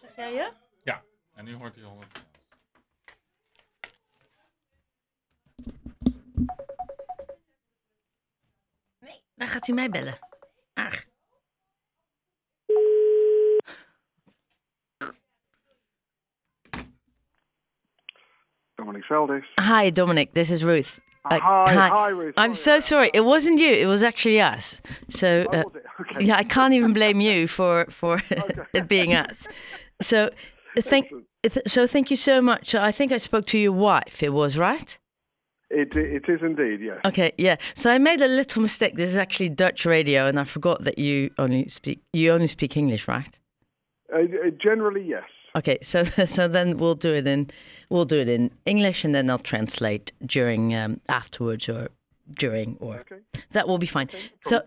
Zeg jij ja? Ja, en nu hoort hij 100. Nee, dan gaat hij mij bellen. Ach. Dominic Veldis. Hi, Dominic. This is Ruth. Uh, hi, hi. hi, Ruth. I'm so sorry. It wasn't you. It was actually us. So Oh, uh, it? Okay. yeah, I can't even blame you for for it being us. So uh, thank so thank you so much. So I think I spoke to your wife. It was right. It, it is indeed, yes. Okay, yeah. So I made a little mistake. This is actually Dutch radio, and I forgot that you only speak you only speak English, right? Uh, uh, generally, yes. Okay, so so then we'll do it in we'll do it in English, and then I'll translate during um, afterwards or during or Okay. that will be fine. So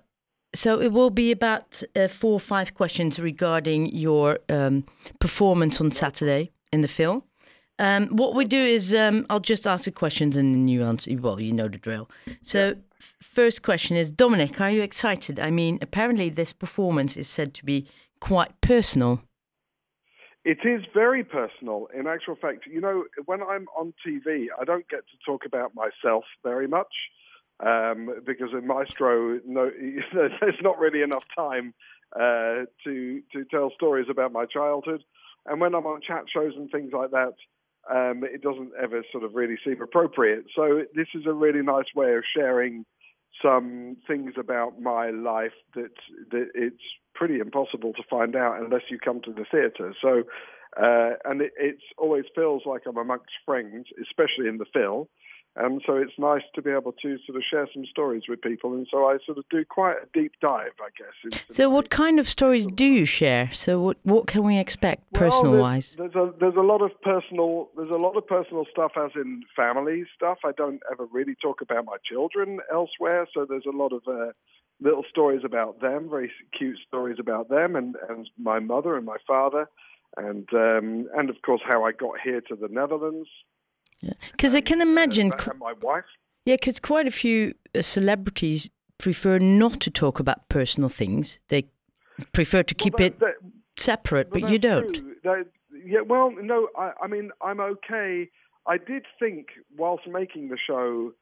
so it will be about uh, four or five questions regarding your um, performance on Saturday in the Phil. Um, what we do is um, I'll just ask the questions and then you answer. Well, you know the drill. So, f- first question is Dominic, are you excited? I mean, apparently this performance is said to be quite personal. It is very personal. In actual fact, you know, when I'm on TV, I don't get to talk about myself very much um, because in Maestro, no, there's not really enough time uh, to to tell stories about my childhood. And when I'm on chat shows and things like that, um, it doesn't ever sort of really seem appropriate. So this is a really nice way of sharing some things about my life that that it's pretty impossible to find out unless you come to the theatre. So, uh, and it it's always feels like I'm amongst friends, especially in the Phil. And so it's nice to be able to sort of share some stories with people. And so I sort of do quite a deep dive, I guess. So, what kind of stories do you share? So, what what can we expect well, personal there's- wise? There's a there's a lot of personal there's a lot of personal stuff as in family stuff. I don't ever really talk about my children elsewhere, so there's a lot of uh, little stories about them, very cute stories about them, and and my mother and my father, and um, and of course how I got here to the Netherlands. Because I can imagine. and my wife. Yeah, because quite a few uh, celebrities prefer not to talk about personal things. They prefer to keep Well, it that- that- separate, but, you don't. That- yeah, well, no, I, I mean, I'm okay. I did think whilst making the show,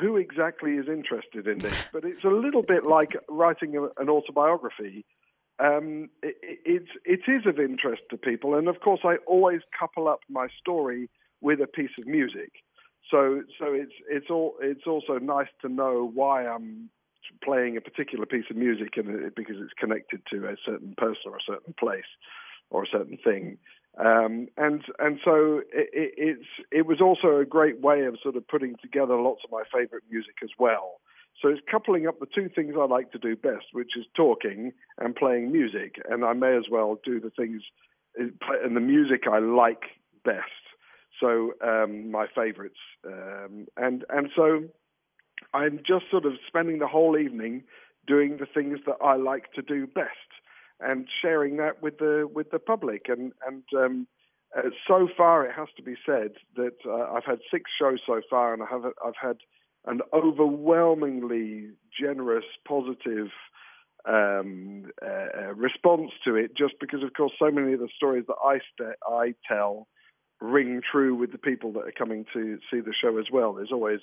who exactly is interested in this? But it's a little bit like writing a, an autobiography. Um, it, it- it's it is of interest to people, and of course, I always couple up my story with a piece of music. So so it's it's all it's also nice to know why I'm playing a particular piece of music and because it's connected to a certain person or a certain place or a certain thing. Um, and and so it, it, it's it was also a great way of sort of putting together lots of my favorite music as well. So it's coupling up the two things I like to do best, which is talking and playing music. And I may as well do the things and the music I like best. So um, my favorites, um, and and so I'm just sort of spending the whole evening doing the things that I like to do best and sharing that with the with the public. And and um, uh, so far, it has to be said that uh, I've had six shows so far, and I have I've had an overwhelmingly generous, positive um, uh, response to it. Just because, of course, so many of the stories that I st- I tell ring true with the people that are coming to see the show as well. There's always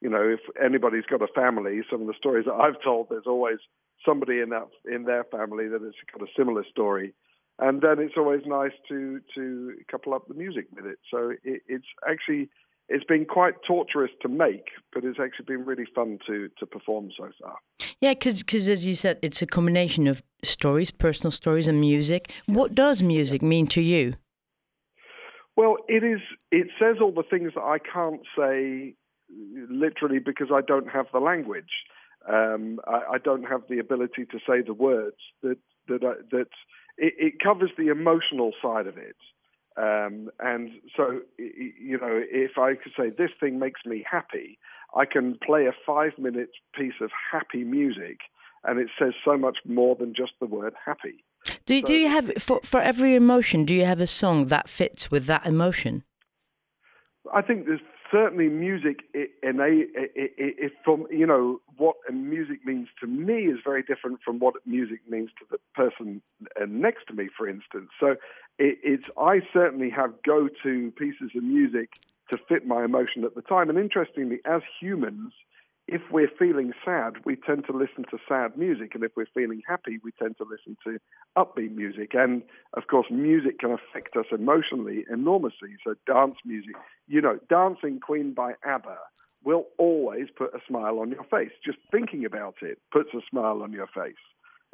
you know, if anybody's got a family, some of the stories that I've told, there's always somebody in that in their family that has got a similar story, and then it's always nice to to couple up the music with it. So it, it's actually it's been quite torturous to make, but it's actually been really fun to to perform so far. Yeah, because as you said, it's a combination of stories, personal stories, and music. What does music mean to you? Well, it is. It says all the things that I can't say literally because I don't have the language. Um, I, I, don't have the ability to say the words that that I, that it, it, covers the emotional side of it. Um, and so, you know, if I could say this thing makes me happy, I can play a five-minute piece of happy music, and it says so much more than just the word happy. Do so do you have for for every emotion? Do you have a song that fits with that emotion? I think there's certainly music in a if from you know what music means to me is very different from what music means to the person uh, next to me for instance so it, it's i certainly have go-to pieces of music to fit my emotion at the time and interestingly as humans if we're feeling sad, we tend to listen to sad music, and if we're feeling happy, we tend to listen to upbeat music. And of course, music can affect us emotionally enormously. So, dance music, you know, Dancing Queen by ABBA will always put a smile on your face. Just thinking about it puts a smile on your face.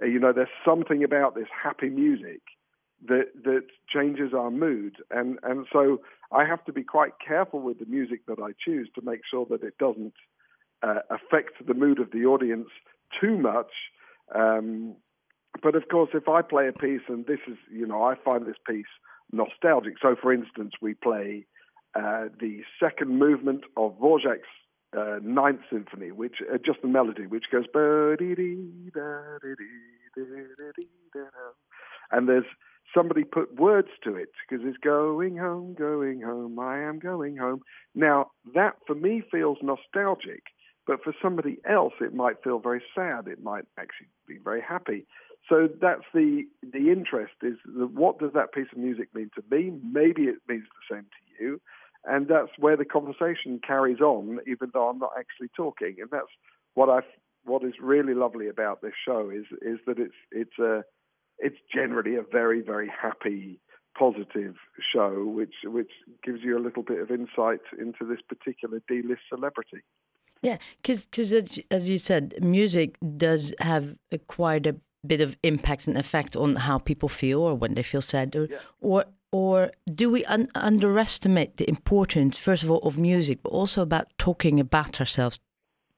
Uh, you know, there's something about this happy music that that changes our mood, and and so I have to be quite careful with the music that I choose to make sure that it doesn't uh, affect the mood of the audience too much. Um, but of course, if I play a piece, and this is, you know, I find this piece nostalgic. So, for instance, we play uh, the second movement of Dvorak's uh, Ninth Symphony, which uh, just the melody, which goes and there's somebody put words to it because it's going home, going home, I am going home. Now that for me feels nostalgic but for somebody else, it might feel very sad. It might actually be very happy. So that's the the interest is the, what does that piece of music mean to me? Maybe it means the same to you, and that's where the conversation carries on, even though I'm not actually talking. And that's what I what is really lovely about this show is is that it's it's a it's generally a very very happy positive show, which which gives you a little bit of insight into this particular D-list celebrity. Yeah, because as you said, music does have a quite a bit of impact and effect on how people feel or when they feel sad or yeah. or, or do we un underestimate the importance first of all of music but also about talking about ourselves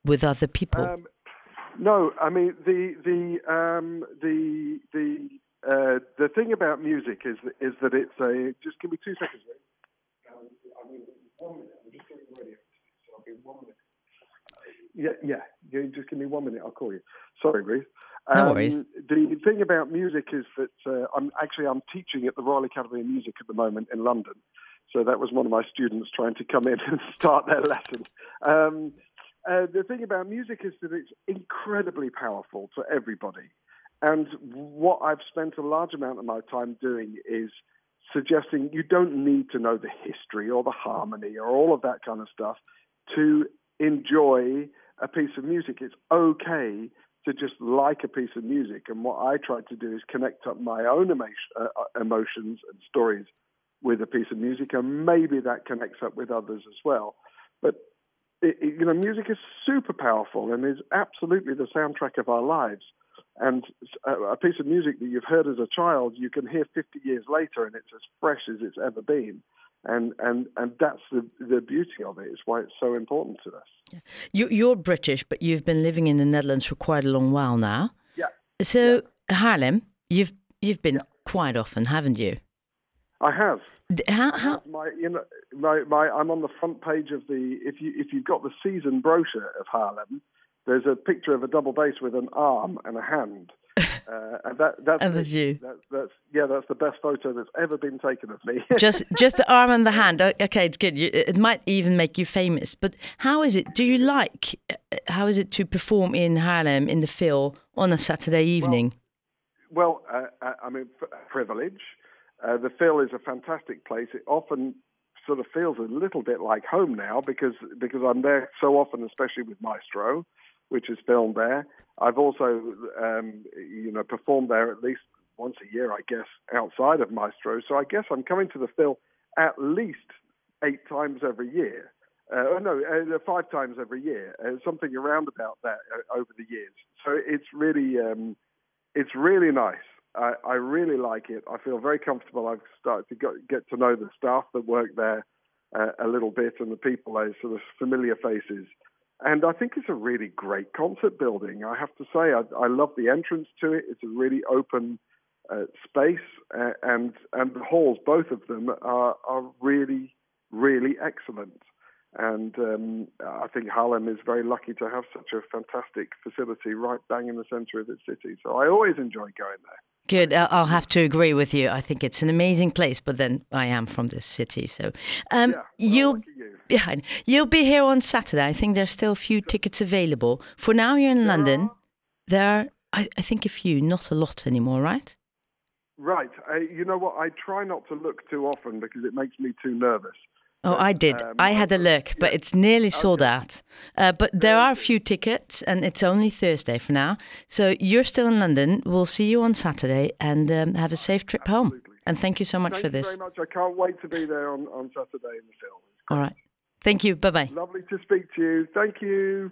with other people um, no i mean the the um, the the uh, the thing about music is is that it's a just give me two seconds um, I mean, one minute. I'm just getting ready. So I'll be one minute. Yeah, yeah. You just give me one minute. I'll call you. Sorry, Ruth. Um, no worries. The thing about music is that uh, I'm actually I'm teaching at the Royal Academy of Music at the moment in London. So that was one of my students trying to come in and start their lesson. Um, uh, the thing about music is that it's incredibly powerful to everybody. And what I've spent a large amount of my time doing is suggesting you don't need to know the history or the harmony or all of that kind of stuff to enjoy a piece of music. It's okay to just like a piece of music. And what I try to do is connect up my own uh, uh, emotions and stories with a piece of music, and maybe that connects up with others as well. But it, it, you know, music is super powerful and is absolutely the soundtrack of our lives. And a, a piece of music that you've heard as a child, you can hear 50 years later, and it's as fresh as it's ever been and and and that's the the beauty of it. It's why it's so important to us. You, you're British, but you've been living in the Netherlands for quite a long while now. Yeah. So yeah. Haarlem, you've you've been quite often, haven't you? I have. How, how? My, you know, my, my, I'm on the front page of the. If you if you've got the season brochure of Haarlem, there's a picture of a double bass with an arm and a hand. Uh, and that, that's, and that's you. That, that's yeah, that's the best photo that's ever been taken of me. just just the arm and the hand. Okay, it's good. You, it might even make you famous. But how is it? Do you like? Uh, how is it to perform in Haarlem in the Phil on a Saturday evening? Well, well uh, uh I mean, privilege. Uh, the Phil is a fantastic place. It often sort of feels a little bit like home now because because I'm there so often, especially with Maestro which is filmed there. I've also, um, you know, performed there at least once a year, I guess, outside of Maestro. So I guess I'm coming to the Phil at least eight times every year. Uh, oh, no, uh, five times every year, uh, something around about that uh, over the years. So it's really, um, it's really nice. I, I, really like it. I feel very comfortable. I've started to get, get to know the staff that work there uh, a little bit and the people, those sort of familiar faces. And I think it's a really great concert building. I have to say, I, I love the entrance to it. It's a really open uh, space, uh, and and the halls, both of them, are are really really excellent. And um, I think Haarlem is very lucky to have such a fantastic facility right bang in the centre of its city. So I always enjoy going there. Good. I'll have to agree with you. I think it's an amazing place, but then I am from this city, so um, yeah, well, you'll behind. You'll be here on Saturday. I think there's still a few tickets available. For now, you're in London. There are, I, I think, a few, not a lot anymore, right? Right. Uh, you know what? I try not to look too often because it makes me too nervous. Oh, I did. um, I had a look, but it's nearly sold Okay. out. Uh, but there are a few tickets, and it's only Thursday for now. So you're still in London. We'll see you on Saturday, and um, have a safe trip home. And thank you so much Thank for this. Thank you very much. I can't wait to be there on, on Saturday in the Phil. All right. Thank you. Bye bye. Lovely to speak to you. Thank you.